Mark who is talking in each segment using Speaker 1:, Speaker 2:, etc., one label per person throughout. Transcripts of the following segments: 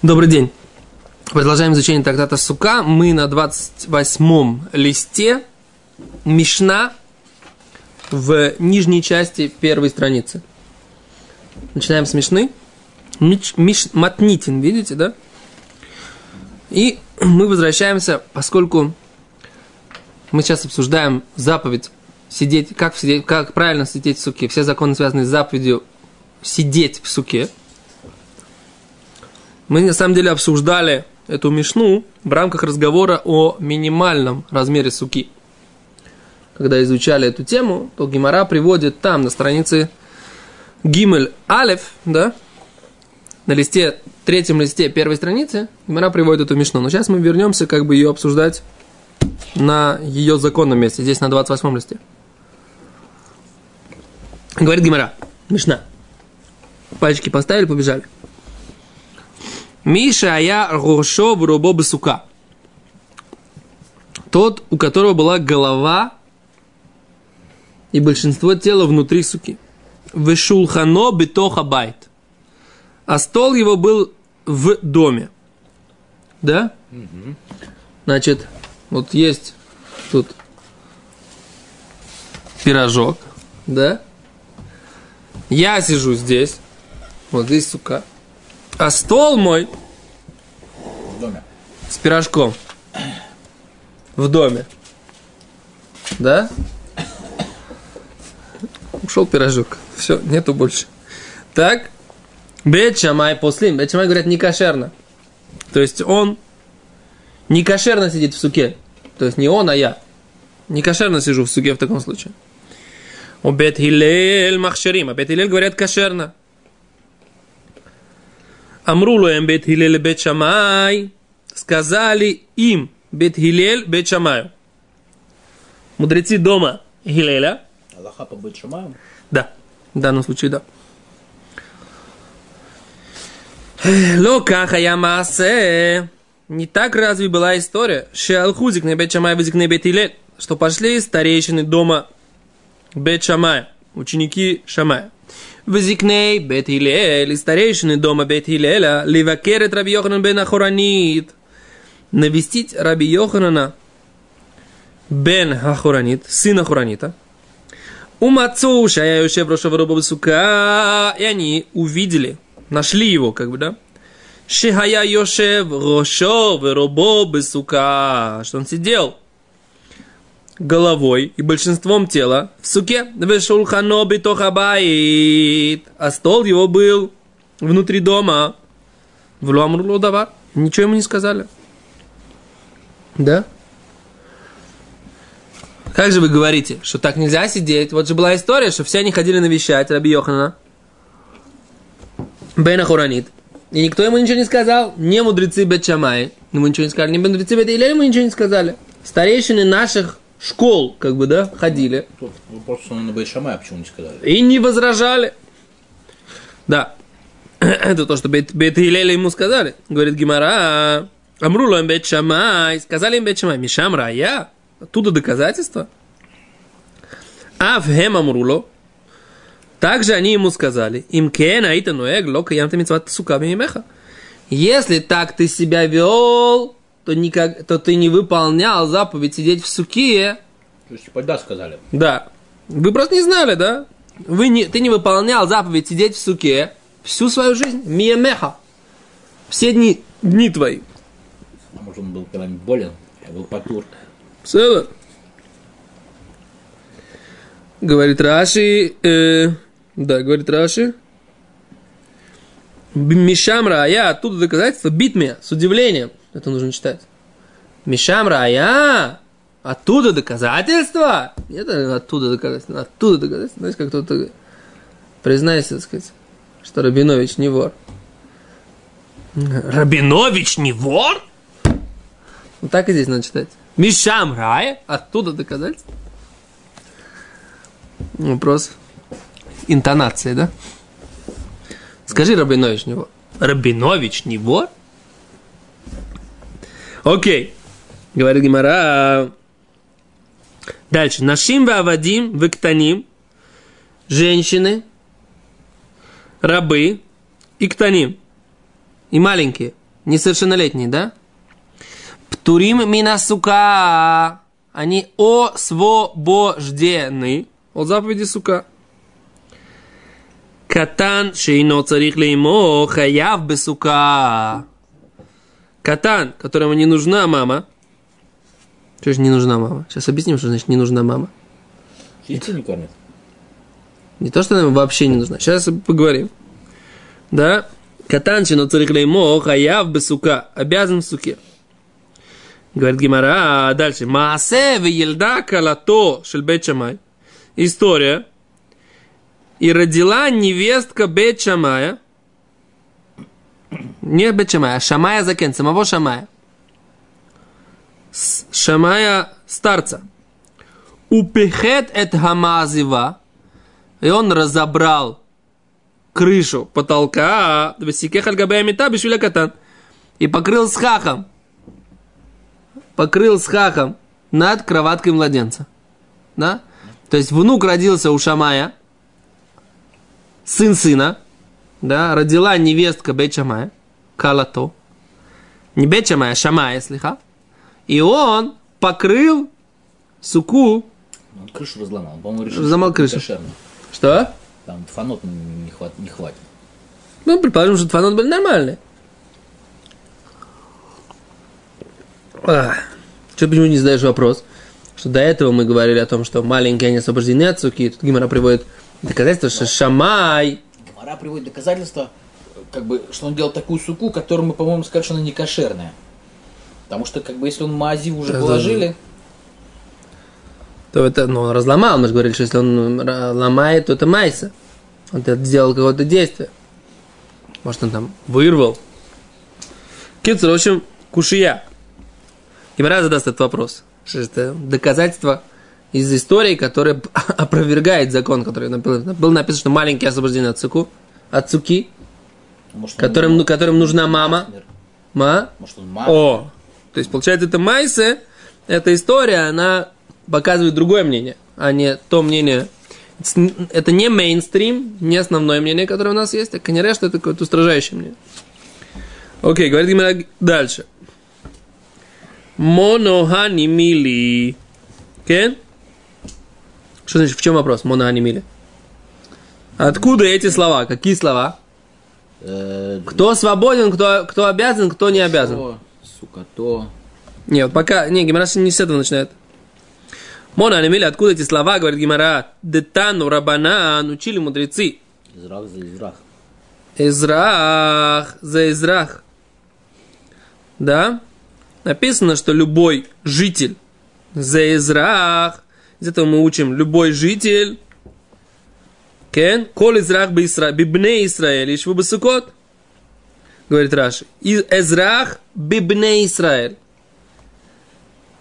Speaker 1: Добрый день. Продолжаем изучение трактата Сука. Мы на 28-м листе Мишна в нижней части первой страницы. Начинаем с Мишны. Миш, Миш, Матнитин, видите, да? И мы возвращаемся, поскольку мы сейчас обсуждаем заповедь сидеть, как, сидеть, как правильно сидеть в суке. Все законы, связанные с заповедью сидеть в суке – мы на самом деле обсуждали эту мишну в рамках разговора о минимальном размере суки. Когда изучали эту тему, то Гимара приводит там, на странице Гимель Алев, да, на листе, третьем листе первой страницы, Гимара приводит эту мишну. Но сейчас мы вернемся, как бы ее обсуждать на ее законном месте, здесь на 28 листе. Говорит Гимара, Мишна. Пальчики поставили, побежали. Миша ая рошо в робо басука. Тот, у которого была голова и большинство тела внутри суки. Вешулхано битоха байт. А стол его был в доме. Да? Значит, вот есть тут пирожок, да? Я сижу здесь, вот здесь сука. А стол мой. С пирожком в доме. Да? Ушел пирожок. Все, нету больше. Так. Бет Шамай послим. Бет Шамай говорят не кошерно. То есть он не кошерно сидит в суке. То есть не он, а я. Не кошерно сижу в суке в таком случае. У Бет Махшерим. А Бет говорят кошерно. Амрулу им бет Хилель бет Шамай. Сказали им бет Хилель бет Шамаю. Мудрецы дома Хилеля.
Speaker 2: Аллаха по быть шамаем.
Speaker 1: Да, в данном случае да. Ло каха я массе. Не так разве была история? Шеалхузик на бет Шамай вызик на бет Хилель. Что пошли старейшины дома бет Шамая, ученики Шамая. Визикней бет Хилель, и старейшины дома бет Хилеля, ливакерет Раби Йоханан бен Ахуранит. Навестить Раби Йоханана бен Ахуранит, сына Ахуранита. Умацу, шая Йошев Рошава Роба Сука, и они увидели, нашли его, как бы, да? Шихая Йошев Рошов Робо Сука, что он сидел головой и большинством тела в суке. Вешулхано битохабайт. А стол его был внутри дома. В Луамрулу давар. Ничего ему не сказали. Да? Как же вы говорите, что так нельзя сидеть? Вот же была история, что все они ходили навещать Раби Йохана. Бен Ахуранит. И никто ему ничего не сказал. Не мудрецы Бет Шамай. Ему ничего не сказали. Не мудрецы Бет Илель ему ничего не сказали. Старейшины наших школ, как бы, да, ходили.
Speaker 2: Тут вопрос, что на Бейт Шамая почему не сказали?
Speaker 1: И не возражали. Да. Это то, что Бет, Бет Илель ему сказали. Говорит Гимара. Амруло им Бет Шамай. Сказали им Бет Шамай. Мишам Рая. Оттуда доказательства. А в Хем Амруло. Также они ему сказали, им кен аита ноэг лока ям митцват сука меха. Если так ты себя вел, то, никак, то ты не выполнял заповедь сидеть в суке.
Speaker 2: То есть, типа, да, сказали.
Speaker 1: Да. Вы просто не знали, да? Вы не, ты не выполнял заповедь сидеть в суке всю свою жизнь. Миемеха. Все дни, дни твои.
Speaker 2: А может, он был когда-нибудь болен? Я был патур.
Speaker 1: Цело. Говорит Раши, э, да, говорит Раши. Мишам рая, оттуда доказательство, битме, с удивлением. Это нужно читать. Мишам рая, оттуда доказательства. Нет, оттуда доказательства, оттуда доказательства. Знаешь, как кто-то признайся, так сказать, что Рабинович не вор. Рабинович не вор? Вот так и здесь надо читать. Мишам рая, оттуда доказательства. Вопрос интонации, да? Скажи, Рабинович не вор. Рабинович не вор? Окей. Говорит Гимара. Дальше. Нашим вавадим вектаним. Женщины, рабы и ктаним. И маленькие. несовершеннолетние, да? Птурим минасука. Они освобождены от заповеди сука. Катан шейно царих леймо хаяв бесука. Катан, которому не нужна мама. Что же не нужна мама? Сейчас объясним, что значит не нужна мама.
Speaker 2: Детей не кормят.
Speaker 1: Не то, что нам вообще не нужна. Сейчас поговорим. Да? Катан шейно царих леймо хаяв бесука. Обязан в суке. Говорит Гимара, а дальше. Маасе вельда калато шельбет шамай. История. И родила невестка Бет Шамая. Не Бет Шамая, а Шамая Закен, самого Шамая. Шамая старца. Упехет эт хамазива. И он разобрал крышу потолка, катан. И покрыл с хахом. Покрыл с хахом над кроваткой младенца. Да? То есть внук родился у Шамая, сын сына, да, родила невестка Бет Шамая, Калато. Не Бет Шамая, а Шамая, слыха. И он покрыл суку.
Speaker 2: Он крышу разломал. Он, по-моему, решил,
Speaker 1: Разломал крышу.
Speaker 2: кошерно.
Speaker 1: Что?
Speaker 2: Там фанот не, хват, не хватит.
Speaker 1: Ну, предположим, что фанот были нормальные. Ах, Что почему не задаешь вопрос? Что до этого мы говорили о том, что маленькие они освобождены от суки. Тут Гимара приводит доказательство, что Шамай
Speaker 2: Гмара приводит доказательства, как бы, что он делал такую суку, которую мы, по-моему, сказали, что она не кошерная. Потому что, как бы, если он маазив уже
Speaker 1: Да,
Speaker 2: положили,
Speaker 1: то это, ну, он разломал. Мы же говорили, что если он ломает, то это майса. Он это сделал какое-то действие. Может, он там вырвал. Кицер, в общем, кушия. Гимара задаст этот вопрос. Что это доказательство из истории, которое опровергает закон, который был написано, что маленькие освобождены от цуку, от цуки,
Speaker 2: может,
Speaker 1: которым, ну, которым нужна мама. Ма?
Speaker 2: Может, он ма.
Speaker 1: О! То есть, получается, это майсе, эта история, она показывает другое мнение, а не то мнение. Это не мейнстрим, не основное мнение, которое у нас есть, а, конечно, это какое-то устражающее мнение. Окей, говорит Гимара дальше. Монохани мили. Кен? Что значит, в чем вопрос? Монохани мили. Откуда эти слова? Какие слова?
Speaker 2: Э,
Speaker 1: Кто свободен, кто, кто обязан, кто не обязан?
Speaker 2: Сука, то.
Speaker 1: Нет, пока, не, Гимара не с этого начинает. Мона Анемили, откуда эти слова, говорит Гимара? Детану Рабана учили мудрецы.
Speaker 2: Израх за израх.
Speaker 1: Израх за израх. Да? Написано, что любой житель за израх. Из этого мы учим любой житель. Кен, кол израх бы Исра, бибне Исраэль, ишву бы сукот. Говорит Раши. И Эзрах бибне Исраэль.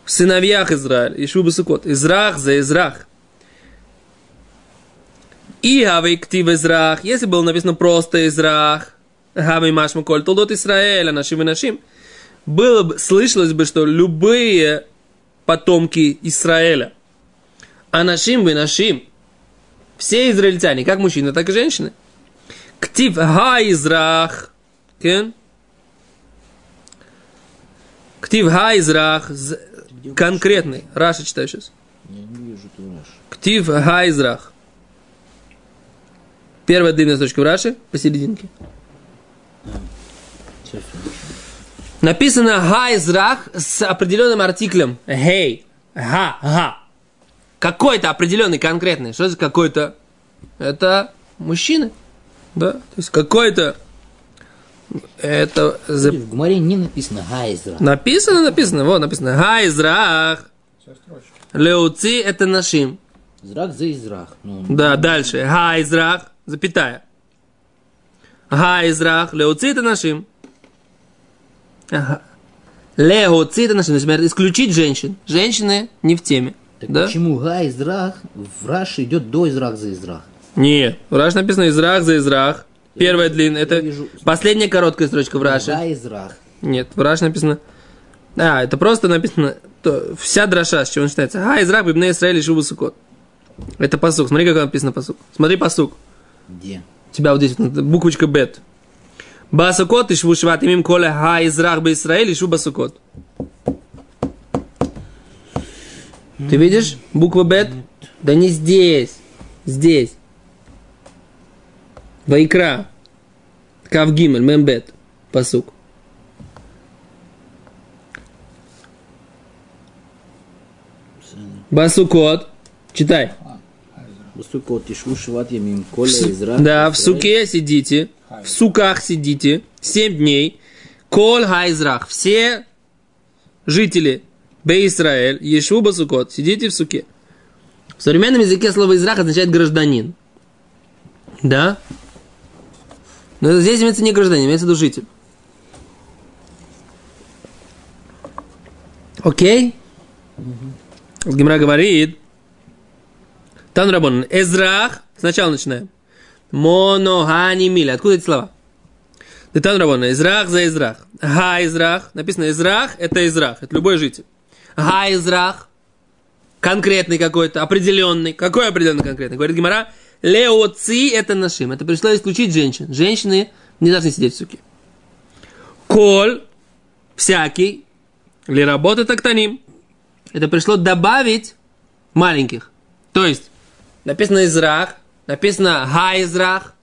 Speaker 1: В сыновьях Израиль, ишву бы сукот. Израх за израх. И хавей ктив израх, если было написано просто израх, хавей машма коль толдот Израиля, нашим и нашим, было бы, слышалось бы, что любые потомки Израиля, а нашим и нашим, все израильтяне, как мужчины, так и женщины, ктив ха израх, кен? ктив ха израх, конкретный, Раша читаю сейчас.
Speaker 2: Я не вижу эту Раш.
Speaker 1: Ктив Хайзрах. Первая дымная строчка в Раши посерединке.
Speaker 2: Сейчас всё.
Speaker 1: Написано Хайзрах с определенным артиклем. Хей. Га. Га. Какой-то определенный конкретный. Что это какой-то? Это мужчины. Да. То есть какой-то. Это за-
Speaker 2: В Гумаре не написано Гайзра.
Speaker 1: написано, написано. Вот написано Хайзрах. Леуци это нашим.
Speaker 2: Израх за израх. Ну,
Speaker 1: Да, дальше. Хайзрах, запятая. Хайзрах, леоцит нашим. Ага. Леоцит нашим, например, исключить женщин. Женщины не в теме.
Speaker 2: Так
Speaker 1: да?
Speaker 2: почему Гайзрах в Раше идет до израх за израх?
Speaker 1: Нет. В Раш написано израх за израх. Первая длинная. Это
Speaker 2: вижу-
Speaker 1: последняя короткая строчка в Раше.
Speaker 2: Гайзрах.
Speaker 1: Нет, в Раш написано... А, это просто написано... То, вся дроша, с чего начинается. А, израх, бибне Израиль, шубу сукот. Это посук. Смотри, как написано посук. Смотри посук.
Speaker 2: Где?
Speaker 1: У тебя вот здесь вот, буквочка бет. Басукот и швушват имим коля ха израх бы Израиль и шу басукот. Ты видишь буква бет? Да не здесь. Здесь. Вайкра. Кавгимель, мембет. Пасук. Басукот. Читай.
Speaker 2: Басукот, тишву шват ямим, коля израх.
Speaker 1: Да, в суке сидите, в суках сидите, семь дней. Кол хайзрах, все жители Бе Исраэль, Ешу Басукот, сидите в суке. В современном языке слово Израх означает гражданин. Да? Но здесь имеется не гражданин, имеется в виду житель. Окей? Гимра говорит, Тан Рабон, Эзрах, сначала начинаем. Монохани мили. Откуда эти слова? Детан Рабона, Израх за Израх. Ха Израх. Написано Израх, это Израх, это любой житель. Га Израх. Конкретный какой-то, определенный. Какой определенный конкретный? Говорит Гимара, Леоци это нашим. Это пришло исключить женщин. Женщины не должны сидеть в суке. Коль, всякий, ли работает актаним. Это пришло добавить маленьких. То есть, написано Израх, написано Га Израх.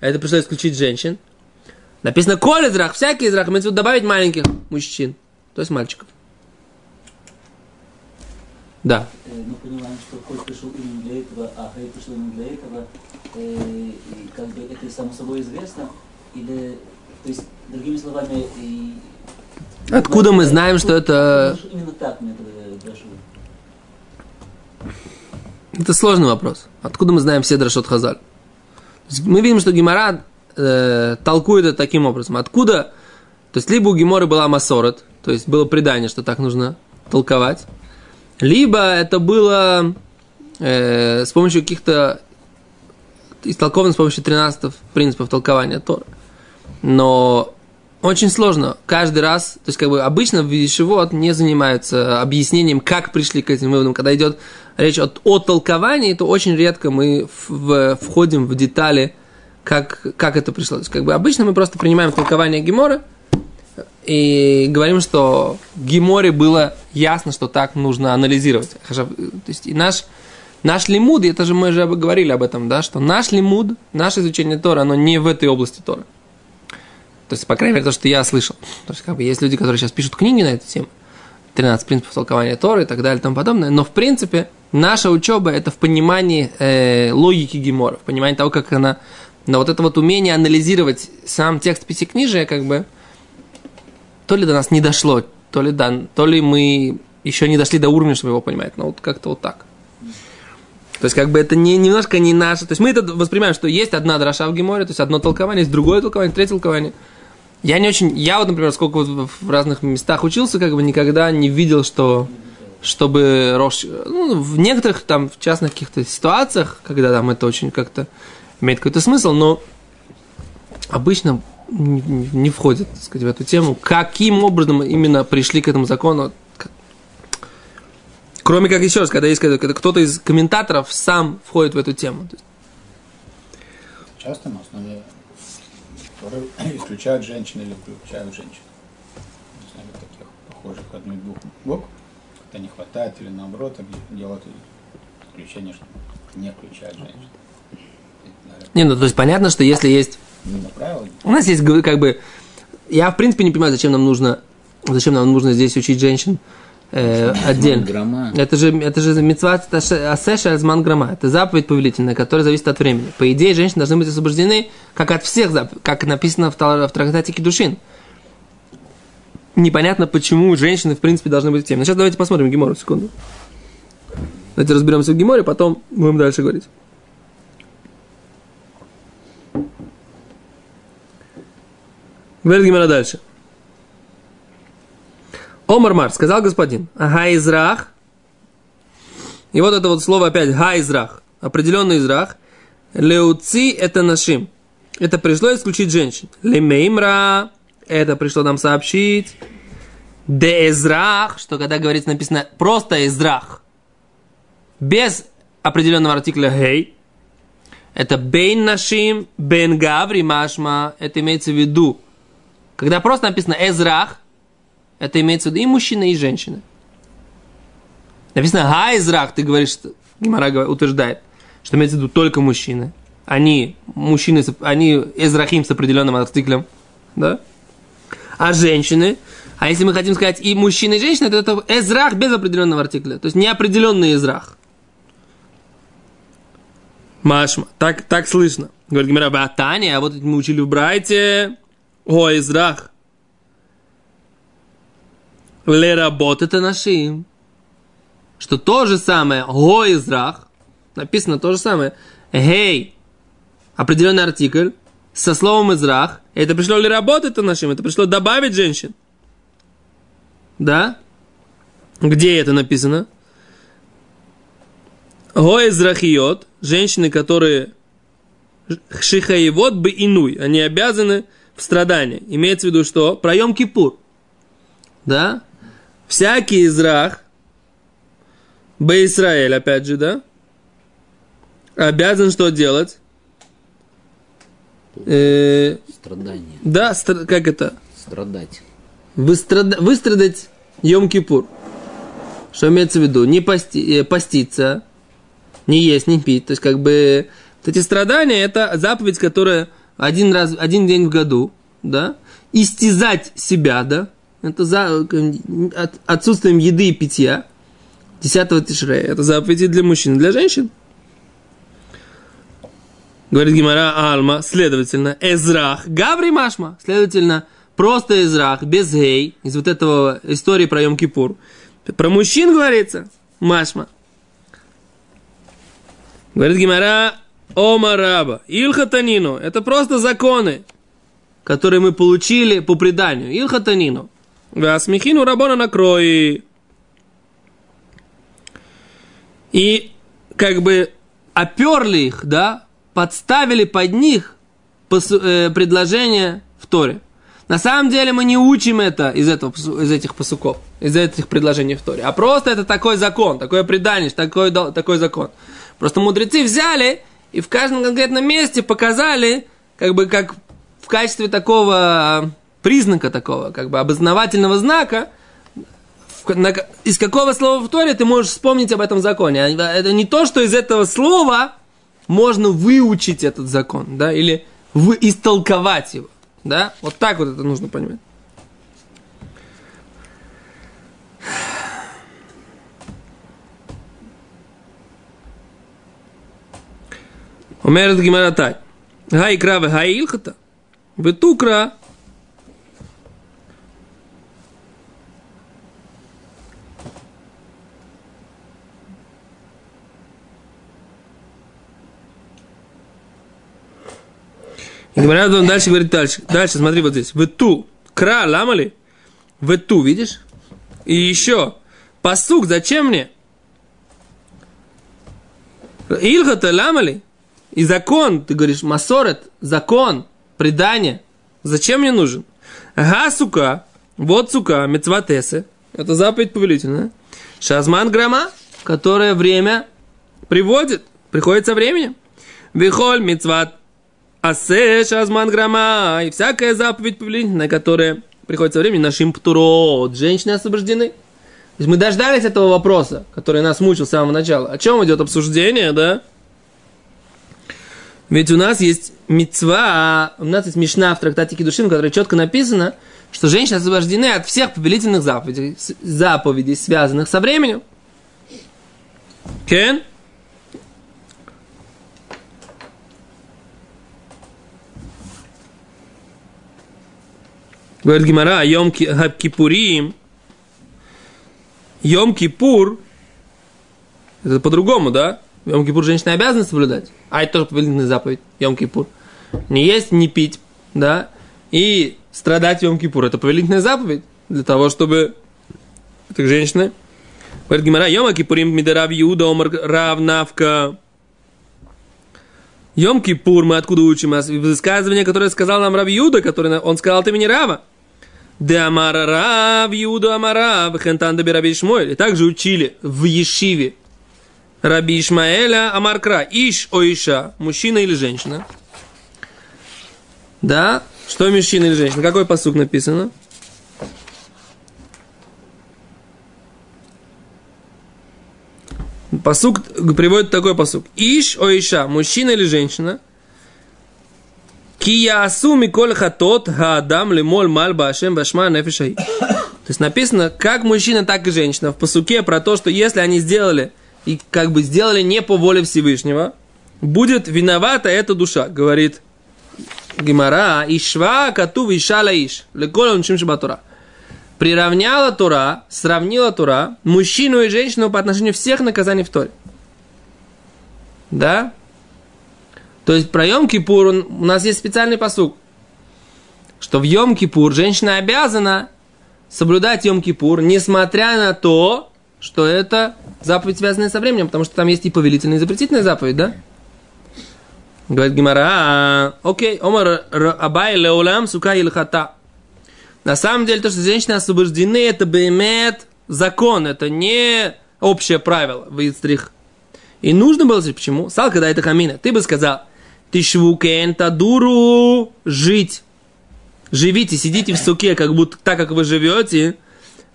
Speaker 1: Это пришло исключить женщин. Написано Коль Израх, всякий Израх. В виду добавить маленьких мужчин. То есть мальчиков. Да.
Speaker 3: Э, мы понимаем, что Коль пришел именно для этого, а Хей пришел именно для этого, э, и как бы это само собой известно, или, то есть, другими словами, и...
Speaker 1: Откуда мы знаем, что это...
Speaker 3: Именно так мы это спрашиваем.
Speaker 1: Это сложный вопрос. Откуда мы знаем все Драшот Хазаль? Мы видим, что Гимара э, толкует это таким образом. Откуда? То есть, либо у Гиморы была Масорот, то есть было предание, что так нужно толковать, либо это было э, с помощью каких-то истолковано с помощью 13 принципов толкования Тора. Но очень сложно. Каждый раз, то есть как бы обычно в Ешивот не занимаются объяснением, как пришли к этим выводам. Когда идет речь о, о толковании, то очень редко мы в, входим в детали, как, как это пришло. То есть как бы обычно мы просто принимаем толкование Гемора и говорим, что Геморе было ясно, что так нужно анализировать. То есть и наш, наш лимуд, это же мы же говорили об этом, да, что наш лимуд, наше изучение Тора, оно не в этой области Тора. То есть, по крайней мере, то, что я слышал. То есть, как бы, есть люди, которые сейчас пишут книги на эту тему. 13 принципов толкования Торы и так далее и тому подобное. Но, в принципе, наша учеба – это в понимании э, логики Гемора, в понимании того, как она... Но вот это вот умение анализировать сам текст пятикнижия, как бы, то ли до нас не дошло, то ли, да, то ли мы еще не дошли до уровня, чтобы его понимать. Но вот как-то вот так. То есть, как бы это не, немножко не наше. То есть, мы это воспринимаем, что есть одна дроша в Геморе, то есть, одно толкование, есть другое толкование, третье толкование. Я не очень, я вот, например, сколько вот в разных местах учился, как бы никогда не видел, что чтобы Рош, ну, в некоторых там в частных каких-то ситуациях, когда там это очень как-то имеет какой-то смысл, но обычно не, не- входит, так сказать, в эту тему. Каким образом именно пришли к этому закону? Кроме как, еще раз, когда есть когда, кто-то из комментаторов сам входит в эту тему.
Speaker 4: Часто на основе исключают женщин или включают женщин. Не знаю, таких похожих одну и двух букв. Когда не хватает или наоборот, делают исключение, что не включают женщин.
Speaker 1: Не, ну то есть понятно, что если есть
Speaker 4: правило.
Speaker 1: У нас есть как бы... Я, в принципе, не понимаю, зачем нам нужно, зачем нам нужно здесь учить женщин э, отдельно. Это же, это же митцва асеша азман грамма. Это заповедь повелительная, которая зависит от времени. По идее, женщины должны быть освобождены, как от всех заповедей, как написано в, в трактате Кедушин. Непонятно, почему женщины, в принципе, должны быть тем. Но сейчас давайте посмотрим Гемору, секунду. Давайте разберемся в Геморе, потом будем дальше говорить. Говорит Гемора дальше. Омар Мар, сказал господин, Гайзрах. И вот это вот слово опять Гайзрах, определенный израх. Леуци это нашим. Это пришло исключить женщин. Лемеймра, это пришло нам сообщить. Деэзрах, что когда говорится написано просто эзрах, без определенного артикля гей, Это бейн нашим, бен гаври машма, это имеется в виду. Когда просто написано эзрах, это имеется в виду и мужчина, и женщина. Написано га эзрах, ты говоришь, что Гимара утверждает, что имеется в виду только мужчины. Они, мужчины, они эзрахим с определенным артиклем, да? А женщины, а если мы хотим сказать и мужчина, и женщина, то это эзрах без определенного артикля. То есть неопределенный эзрах. Машма. Так, так слышно. Говорит Гимера, Батания, а вот мы учили в Брайте. О, эзрах. Леработ это нашим. Что то же самое, го израх, написано то же самое, гей, определенный артикль, со словом израх, это пришло ли работать нашим, это пришло добавить женщин. Да? Где это написано? Го израхиот, женщины, которые шихаевод бы инуй, они обязаны в страдании. Имеется в виду что? Про Йом Кипур. Да? Всякий израх, Бе Израиль, опять же, да? Обязан что делать? Э,
Speaker 2: Страдание.
Speaker 1: да, стра- как это?
Speaker 2: Страдать.
Speaker 1: Выстрада- выстрадать Йом-Кипур. Что имеется в виду? Не пости- э, поститься, не есть, не пить. То есть, как бы, вот эти страдания, это заповедь, которая один раз, один день в году, да? Истязать себя, да? Это за, от- отсутствием еды и питья. 10 тишрея. Это заповеди для мужчин для женщин. Говорит Гимара Алма, следовательно, Эзрах, Габри Машма, следовательно, просто Эзрах, без гей, из вот этого истории про Йом-Кипур. Про мужчин говорится, Машма. Говорит Гимара Омараба, Илхатанину, это просто законы, которые мы получили по преданию. Илхатанину. Васмихину Рабона накрои. И как бы оперли их, да, подставили под них э, предложение в Торе. На самом деле мы не учим это из, этого, из этих посуков, из этих предложений в Торе. А просто это такой закон, такое предание, такой, такой закон. Просто мудрецы взяли и в каждом конкретном месте показали, как бы как в качестве такого признака такого, как бы обознавательного знака, из какого слова в Торе ты можешь вспомнить об этом законе. А Это не то, что из этого слова можно выучить этот закон, да, или вы истолковать его, да, вот так вот это нужно понимать. Умерет гимаратай. крава, в гаилхата. Бетукра И он дальше говорит дальше. Дальше, смотри вот здесь. В ту. Кра, ламали. В ту, видишь? И еще. Пасук, зачем мне? Ильхата ламали. И закон, ты говоришь, масорет, закон, предание. Зачем мне нужен? Ага, сука, вот сука, мецватесы. Это заповедь повелительная. Шазман грама, которое время приводит, приходит со временем. Вихоль мецват асе шазман грама. И всякая заповедь повелительная, которая приходит со временем, нашим птурот. Женщины освобождены. То есть мы дождались этого вопроса, который нас мучил с самого начала. О чем идет обсуждение, да? Ведь у нас есть мецва, у нас есть мишна в трактате Кедушин, в которой четко написано, что женщины освобождены от всех повелительных заповедей, заповедей связанных со временем. Кен? Говорит Гимара, Йом Ки- Ха- Кипурим, Йом Кипур, это по-другому, да? Йом Кипур женщина обязана соблюдать. А это тоже повелительная заповедь. Йом Кипур. Не есть, не пить, да? И страдать Йом Кипур. Это повелительная заповедь. Для того, чтобы... Так женщина... Говорит Гимара, Йом Кипурим Мидарав Иуда Омар Равнавка. Йом Кипур мы откуда учим? Из высказывания, которое сказал нам Рав Иуда, который он сказал от имени Рава. Де Амара Рав Иуда Амара Вхентан Раби Шмуэль. И также учили в Ешиве Раби Ишмаэля Амаркра. Иш о Иша. Мужчина или женщина. Да? Что мужчина или женщина? Какой посук написано? Посук приводит такой посук. Иш о Иша. Мужчина или женщина. Киясу миколь хатот хаадам лимоль маль башем башма нефишай. То есть написано, как мужчина, так и женщина в посуке про то, что если они сделали и как бы сделали не по воле Всевышнего, будет виновата эта душа, говорит Гимара, Ишва кату вишала иш, лекола унчим шабатура. Приравняла Тура, сравнила Тура, мужчину и женщину по отношению всех наказаний в Торе. Да? То есть про Йом-Кипур у нас есть специальный посук, что в Йом-Кипур женщина обязана соблюдать Йом-Кипур, несмотря на то, что это заповедь, связанная со временем, потому что там есть и повелительная, и запретительная заповедь, да? Говорит Гимара, «А, окей, омар абай леулам сука илхата. На самом деле, то, что женщины освобождены, это бемет закон, это не общее правило в Ицтрих. И нужно было, почему? Сал, когда это хамина, ты бы сказал, Тишвукен тадуру жить. Живите, сидите в суке, как будто так, как вы живете.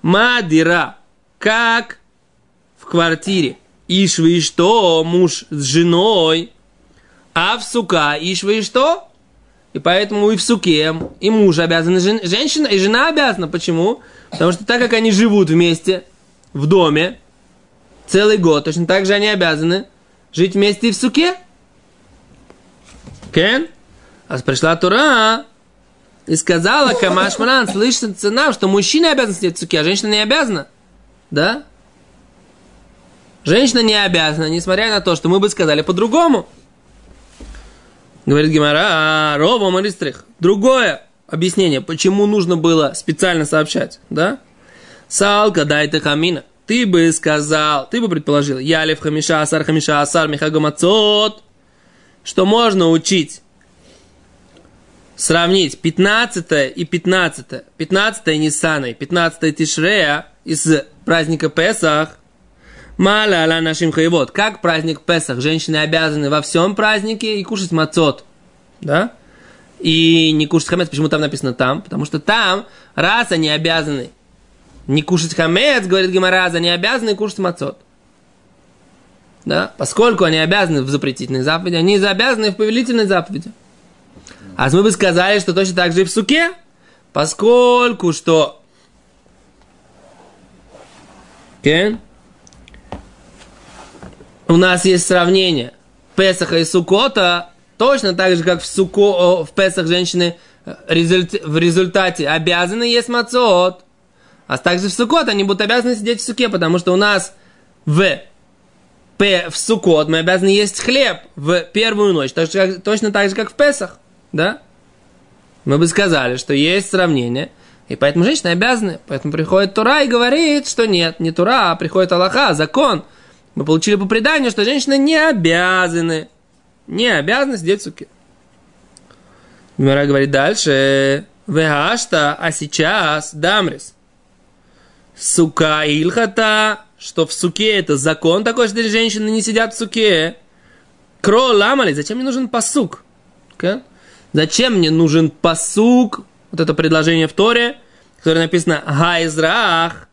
Speaker 1: Мадира, как в квартире. Ишвы и что, муж с женой. А в сука, ишвы и что? И поэтому и в суке, и муж обязан, и жен, женщина, и жена обязана. Почему? Потому что так как они живут вместе в доме целый год, точно так же они обязаны жить вместе и в суке. Кен? А пришла Тура и сказала Камаш Маран, слышится нам, что мужчина обязан в суке, а женщина не обязана. Да? Женщина не обязана, несмотря на то, что мы бы сказали по-другому. Говорит Гимара, а, Рова Маристрих. Другое объяснение, почему нужно было специально сообщать, да? Салка, дай ты хамина. Ты бы сказал, ты бы предположил, Ялев Хамиша Асар Хамиша Асар Михагамацот, что можно учить, сравнить 15 и 15, 15 Ниссана и 15 Тишрея из праздника Песах, Маля аля нашим хайвод. Как праздник Песах. Женщины обязаны во всем празднике и кушать мацот. Да? И не кушать хамец. Почему там написано там? Потому что там, раз они обязаны не кушать хамец, говорит Гемораза, они обязаны кушать мацот. Да? Поскольку они обязаны в запретительной заповеди, они обязаны в повелительной заповеди. А мы бы сказали, что точно так же и в суке, поскольку что... Okay? У нас есть сравнение Песаха и Сукота, точно так же, как в, суко, в Песах женщины э, в результате обязаны есть мацот, а также в Сукот они будут обязаны сидеть в суке, потому что у нас в В Сукот мы обязаны есть хлеб в первую ночь, точно, точно так же, как в Песах, да? Мы бы сказали, что есть сравнение, и поэтому женщины обязаны, поэтому приходит Тура и говорит, что нет, не Тура, а приходит Аллаха, закон. Мы получили по преданию, что женщины не обязаны, не обязаны сидеть в суке. Мира говорит дальше, Вехашта, а сейчас Дамрис – сука илхата, что в суке это закон такой, что женщины не сидят в суке. Кро ламали, зачем мне нужен посук? Okay? Зачем мне нужен посук? Вот это предложение в Торе, которое написано Гайзрах,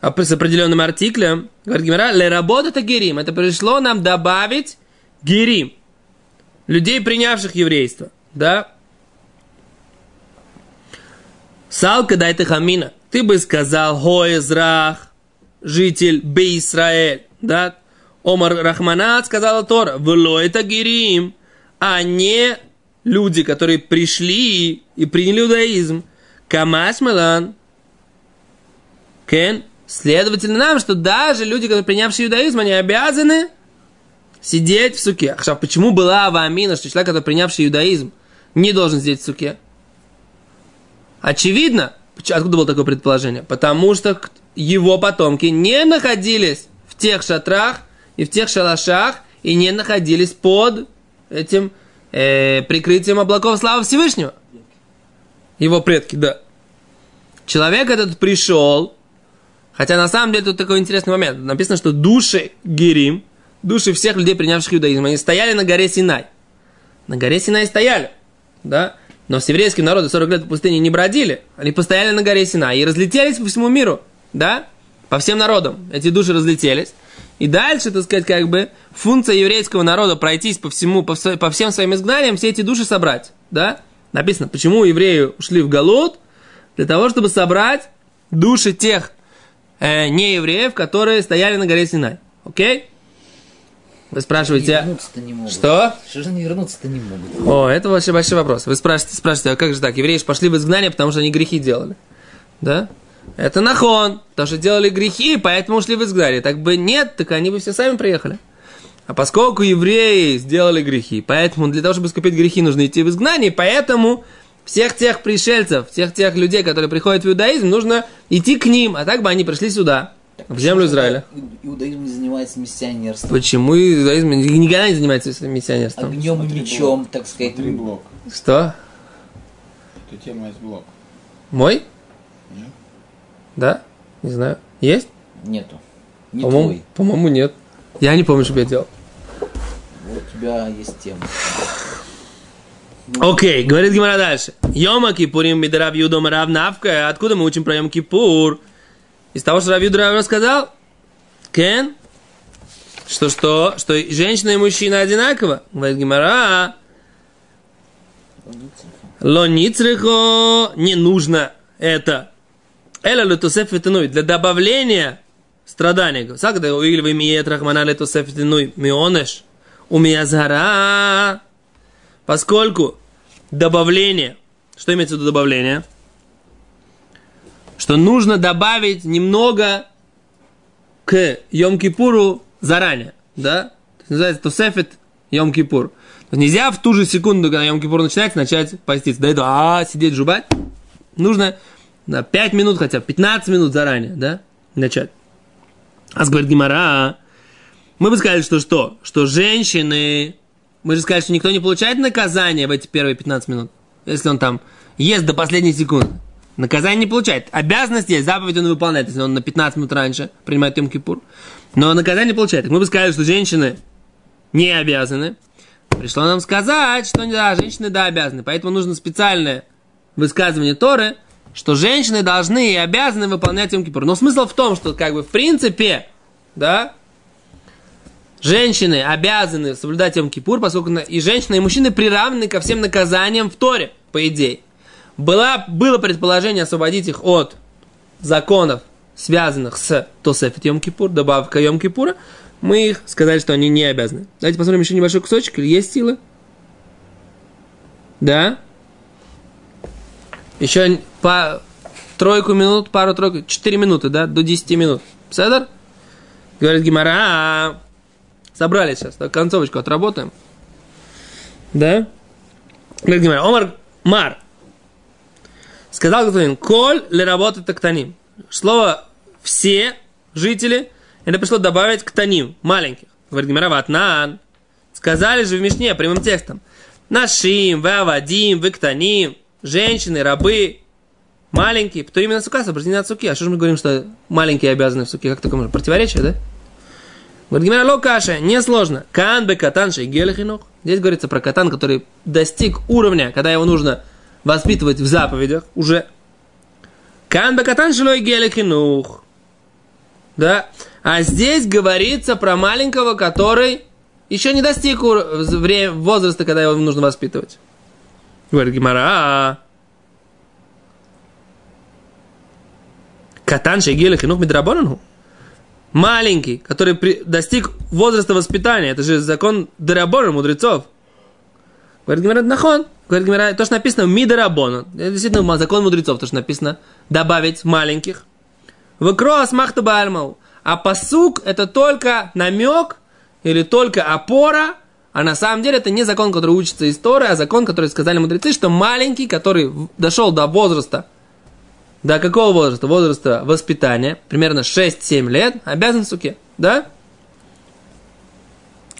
Speaker 1: а с определенным артиклем, говорит Гимара, ле работа это герим. Это пришло нам добавить герим. Людей, принявших еврейство. Да? Салка дайте хамина ты бы сказал Хоезрах, житель Бейсраэль, да? Омар Рахманат сказала Тора, «Вло это гирим», а не люди, которые пришли и приняли иудаизм. Камаш Мелан. Кен. Следовательно, нам, что даже люди, которые принявшие иудаизм, они обязаны сидеть в суке. А почему была Авамина, что человек, который принявший иудаизм, не должен сидеть в суке? Очевидно, Откуда было такое предположение? Потому что его потомки не находились в тех шатрах и в тех шалашах и не находились под этим э, прикрытием облаков славы Всевышнего. Его предки, да. Человек этот пришел, Хотя на самом деле тут такой интересный момент. Написано, что души Герим, души всех людей, принявших иудаизм, они стояли на горе Синай. На горе Синай стояли, да? Но с еврейским народом 40 лет в пустыне не бродили. Они постояли на горе Синай и разлетелись по всему миру, да? По всем народам эти души разлетелись. И дальше, так сказать, как бы функция еврейского народа пройтись по всему, по, по всем своим изгнаниям, все эти души собрать, да? Написано, почему евреи ушли в Галут? Для того, чтобы собрать души тех э, неевреев, которые стояли на горе Синай. Окей? Вы спрашиваете,
Speaker 2: Вернуться-то не могут.
Speaker 1: что?
Speaker 2: Что же они вернуться-то не могут?
Speaker 1: О, это вообще большой вопрос. Вы спрашиваете, спрашиваете, а как же так? Евреи же пошли в изгнание, потому что они грехи делали. Да? Это нахон, потому что делали грехи, поэтому ушли в изгнание. Так бы нет, так они бы все сами приехали. А поскольку евреи сделали грехи, поэтому для того, чтобы искупить грехи, нужно идти в изгнание, поэтому всех тех пришельцев, всех тех людей, которые приходят в иудаизм, нужно идти к ним, а так бы они пришли сюда, в землю Израиля.
Speaker 2: Иудаизм не занимается миссионерством.
Speaker 1: Почему иудаизм никогда не занимается миссионерством?
Speaker 2: Огнем и мечом, так сказать.
Speaker 4: Три блок.
Speaker 1: Что?
Speaker 4: Это тема есть блок.
Speaker 1: Мой?
Speaker 4: Нет?
Speaker 1: Да? Не знаю. Есть?
Speaker 2: Нету. Не
Speaker 1: По-моему,
Speaker 2: твой.
Speaker 1: по-моему, нет. Я не помню, что я делал.
Speaker 2: Вот у тебя есть тема.
Speaker 1: Окей, говорит Гимара дальше. Йома Кипурим Мидарав Юдом Рав Навка. Откуда мы учим про Йом Кипур? Из того, что Рав Юда рассказал? Кен? Что, что? Что женщина и мужчина одинаково? Говорит Гимара. Лоницрихо не нужно это. Эла ветенуй. Для добавления страдания. Сагда уиль вы миет рахмана ветенуй. Мионеш. У меня зара. Поскольку добавление, что имеется в виду добавление? Что нужно добавить немного к Йом-Кипуру заранее, да? Называется Тосефет Йом-Кипур. Нельзя в ту же секунду, когда Йом-Кипур начинается, начать поститься. До этого, а, сидеть, жубать. Нужно на 5 минут хотя бы, 15 минут заранее, да, начать. А говорит Гимара, мы бы сказали, что что? Что женщины, мы же сказали, что никто не получает наказание в эти первые 15 минут, если он там ест до последней секунды. Наказание не получает. Обязанность есть, заповедь он выполняет, если он на 15 минут раньше принимает Йом Кипур. Но наказание не получает. Мы бы сказали, что женщины не обязаны. Пришло нам сказать, что да, женщины да обязаны. Поэтому нужно специальное высказывание Торы, что женщины должны и обязаны выполнять Йом Кипур. Но смысл в том, что как бы в принципе, да, женщины обязаны соблюдать Йом Кипур, поскольку и женщины, и мужчины приравнены ко всем наказаниям в Торе, по идее. Была, было предположение освободить их от законов, связанных с Тосефет Йом Кипур, добавка Йом Кипура, мы их сказали, что они не обязаны. Давайте посмотрим еще небольшой кусочек. Есть силы? Да? Еще по тройку минут, пару тройку, 4 минуты, да, до 10 минут. Седер? Говорит Гимара, собрались сейчас, так, концовочку отработаем. Да? Говорит Гимара, Омар Мар. Сказал господин, коль ли работает тактаним. Слово все жители, это пришло добавить к таним, маленьких. Говорит Гимара, ватнан. Сказали же в Мишне прямым текстом. Нашим, вавадим, вектаним, женщины, рабы, маленькие, кто именно сука, освобождены от суки. А что же мы говорим, что маленькие обязаны в суке? Как такое может? Противоречие, да? Говорит, Гимара, ло каша, несложно. Кан бе катан гелихинох. Здесь говорится про катан, который достиг уровня, когда его нужно воспитывать в заповедях уже. Кан бе катан шилой гелихинух. Да? А здесь говорится про маленького, который еще не достиг возраста, когда его нужно воспитывать. Говорит Гимара. Катан шегели хинух. Маленький, который при- достиг возраста воспитания. Это же закон Дарабона, мудрецов. Говорит Гимара, нахон. Говорит Гимара, то, что написано мидарабона. Это действительно закон мудрецов, то, что написано добавить маленьких. Выкрос махта бальмау. А посук это только намек или только опора, а на самом деле это не закон, который учится из Торы, а закон, который сказали мудрецы, что маленький, который дошел до возраста, до какого возраста? Возраста воспитания, примерно 6-7 лет, обязан в суке, да?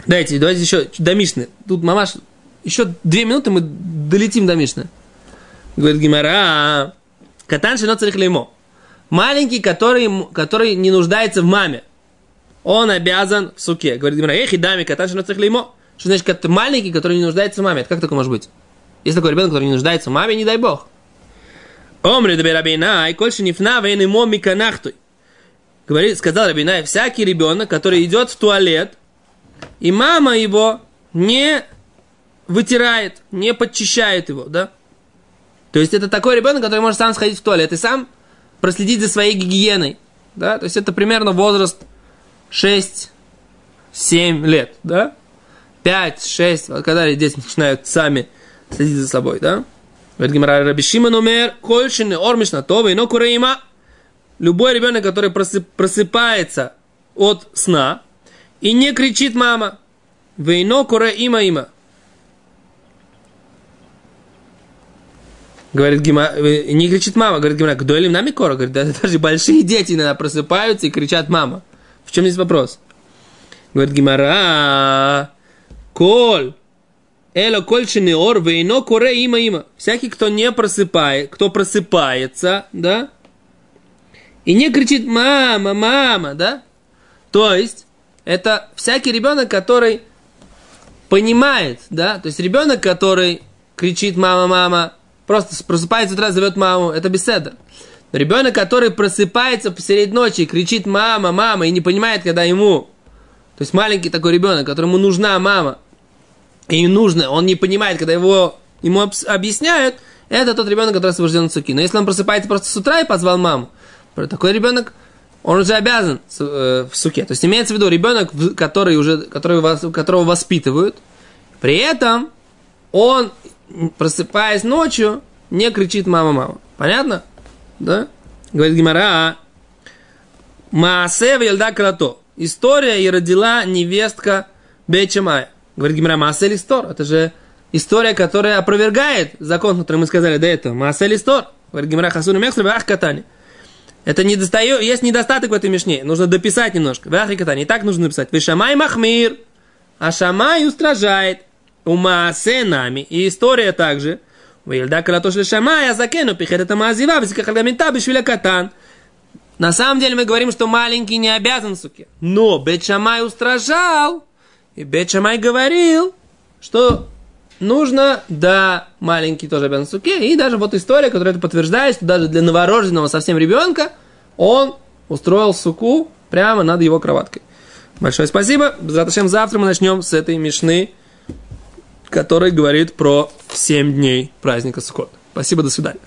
Speaker 1: Дайте, давайте еще до Мишны. Тут мамаш, еще две минуты мы долетим до Мишны. Говорит Гимара, катан шино царих леймо. Маленький, который, который не нуждается в маме. Он обязан в суке. Говорит Гимара, эх, и дами, каташи на ему. Что значит, маленький, который не нуждается в маме? Это как такое может быть? Есть такой ребенок, который не нуждается в маме, не дай бог. Омри да рабинай, кольше нифна вейн ему миканахтуй. Говорит, сказал Рабинай, всякий ребенок, который идет в туалет, и мама его не вытирает, не подчищает его, да? То есть это такой ребенок, который может сам сходить в туалет и сам проследить за своей гигиеной, да? То есть это примерно возраст 6-7 лет, да? 5-6, вот когда дети начинают сами следить за собой, да? Говорит Гимара Рабишима номер, кольшины ормиш на то, но кураима. Любой ребенок, который просып- просыпается от сна и не кричит мама, вейно кура има има. Говорит Гима, э, не кричит мама, говорит кто или нами кора? Говорит, да, даже большие дети иногда просыпаются и кричат мама. В чем здесь вопрос? Говорит Гимара, коль, эло коль шинеор, вейно коре има има. Всякий, кто не просыпает, кто просыпается, да, и не кричит мама, мама, да, то есть, это всякий ребенок, который понимает, да, то есть ребенок, который кричит мама, мама, просто просыпается утра, зовет маму, это беседа. Но ребенок, который просыпается посреди ночи и кричит мама, мама, и не понимает, когда ему, то есть маленький такой ребенок, которому нужна мама, и нужно, он не понимает, когда его, ему объясняют, это тот ребенок, который освобожден от суки. Но если он просыпается просто с утра и позвал маму, такой ребенок, он уже обязан э, в суке. То есть имеется в виду ребенок, который уже, который которого воспитывают, при этом он, просыпаясь ночью, не кричит мама, мама. Понятно? Да? Говорит Гимара, Маасе вельда крато. История и родила невестка Бечамая. Говорит Гимара, Маасе листор. Это же история, которая опровергает закон, который мы сказали до этого. Маасе листор. Говорит Гимара, Хасуну Мехсер, ах катани. Это не есть недостаток в этой мишне. Нужно дописать немножко. Вахи катани. И так нужно написать. Вишамай махмир. А Шамай устражает. Умаасе нами. И история также. Вильда кратош лешамая закену пихет это маазива, висикахадамита бишвиля катан. На самом деле мы говорим, что маленький не обязан суки. Но Бетшамай устражал. И Бетшамай говорил, что нужно, да, маленький тоже обязан суке. И даже вот история, которая это подтверждает, что даже для новорожденного совсем ребенка он устроил суку прямо над его кроваткой. Большое спасибо. Затем завтра мы начнем с этой мешны который говорит про 7 дней праздника Суккот. Спасибо, до свидания.